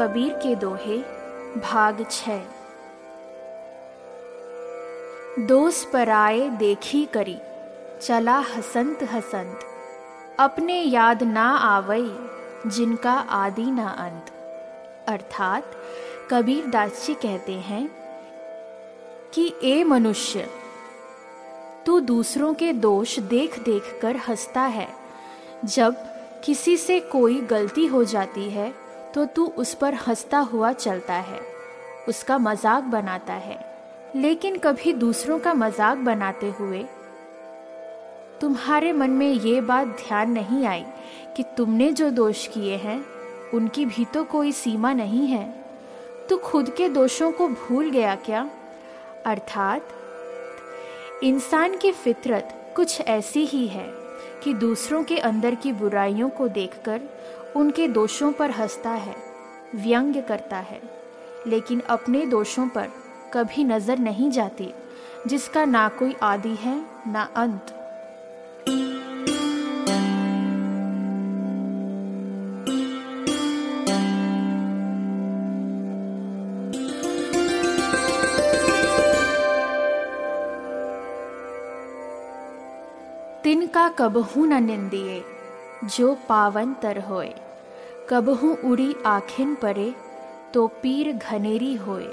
कबीर के दोहे, भाग छ दोष पराए देखी करी, चला हसंत हसंत। अपने याद ना आवई, जिनका आदि ना अंत। अर्थात, कबीर दास जी कहते हैं कि, ए मनुष्य, तू दूसरों के दोष देख देख कर हंसता है। जब किसी से कोई गलती हो जाती है तो तू उस पर हंसता हुआ चलता है, उसका मज़ाक बनाता है। लेकिन कभी दूसरों का मज़ाक बनाते हुए तुम्हारे मन में ये बात ध्यान नहीं आई कि तुमने जो दोष किए हैं, उनकी भी तो कोई सीमा नहीं है। तू खुद के दोषों को भूल गया क्या? अर्थात, इंसान की फितरत कुछ ऐसी ही है कि दूसरों के अंदर की बुराइयों को देखकर उनके दोषों पर हंसता है व्यंग्य करता है, लेकिन अपने दोषों पर कभी नज़र नहीं जाती, जिसका ना कोई आदि है, ना अंत। तिनका कबहू न निंदिए जो पावन तर होए। कबहू उड़ी आखिन परे तो पीर घनेरी होए।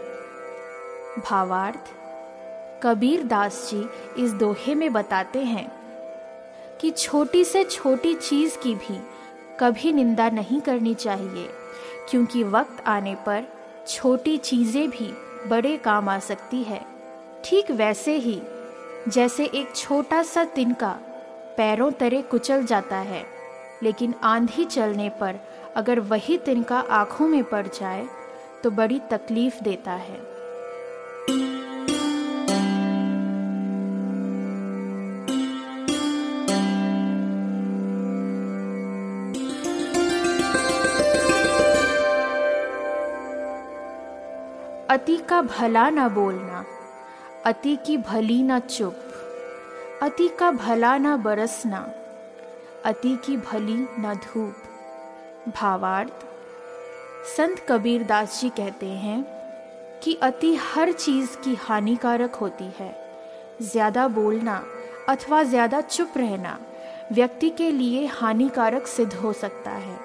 भावार्थ, कबीर दास जी इस दोहे में बताते हैं कि छोटी से छोटी चीज़ की भी कभी निंदा नहीं करनी चाहिए, क्योंकि वक्त आने पर छोटी चीज़ें भी बड़े काम आ सकती है। ठीक वैसे ही, जैसे एक छोटा सा तिनका पैरों तरे कुचल जाता है। लेकिन आंधी चलने पर अगर वही तिनका आँखों में पड़ जाए तो बड़ी तकलीफ़ देता है। अति का भला ना बोलना, अति की भली ना चुप, अति का भला ना बरसना अति की भली न धूप। भावार्थ, संत कबीर दास जी कहते हैं कि अति हर चीज़ की हानिकारक होती है। ज़्यादा बोलना अथवा ज़्यादा चुप रहना व्यक्ति के लिए हानिकारक सिद्ध हो सकता है।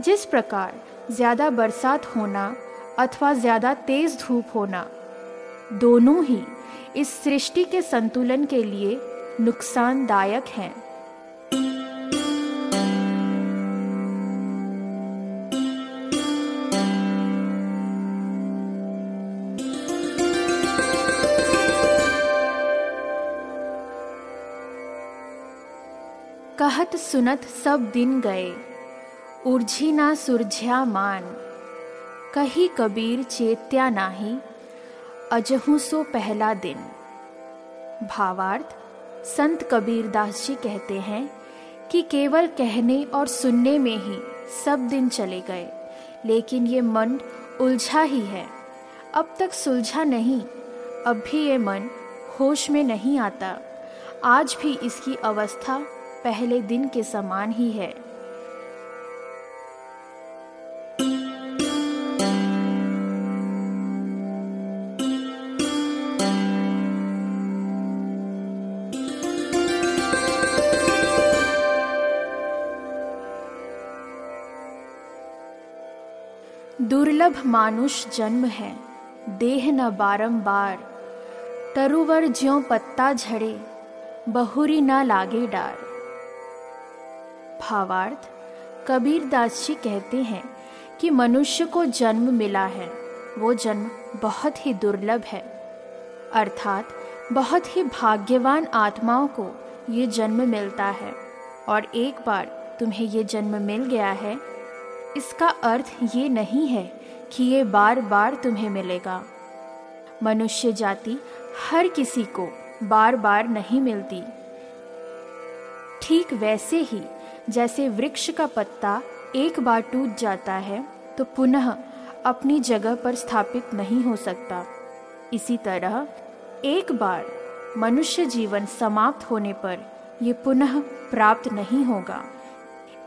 जिस प्रकार ज़्यादा बरसात होना अथवा ज़्यादा तेज धूप होना, दोनों ही इस सृष्टि के संतुलन के लिए नुकसानदायक हैं। कहत सुनत सब दिन गए। उर्झी ना सुरझ्या मान। कही कबीर चेत्या नाही, अजहू सो पहला दिन। भावार्थ, संत कबीर दास जी कहते हैं कि केवल कहने और सुनने में ही सब दिन चले गए, लेकिन ये मन उलझा ही है। अब तक सुलझा नहीं, अब भी ये मन होश में नहीं आता। आज भी इसकी अवस्था पहले दिन के समान ही है। दुर्लभ मानुष जन्म है, देह न बारंबार। तरुवर ज्यो पत्ता झड़े, बहुरी न लागे डार। भावार्थ, कबीर दास जी कहते हैं कि मनुष्य को जन्म मिला है। वो जन्म बहुत ही दुर्लभ है। अर्थात, बहुत ही भाग्यवान आत्माओं को ये जन्म मिलता है। और एक बार तुम्हें ये जन्म मिल गया है, इसका अर्थ ये नहीं है कि ये बार बार तुम्हें मिलेगा। मनुष्य जाति हर किसी को बार बार नहीं मिलती। ठीक वैसे ही जैसे वृक्ष का पत्ता एक बार टूट जाता है तो पुनः अपनी जगह पर स्थापित नहीं हो सकता। इसी तरह, एक बार मनुष्य जीवन समाप्त होने पर यह पुनः प्राप्त नहीं होगा।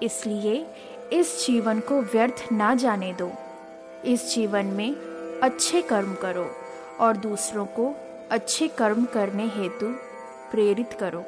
इसलिए इस जीवन को व्यर्थ ना जाने दो। इस जीवन में अच्छे कर्म करो और दूसरों को अच्छे कर्म करने हेतु प्रेरित करो।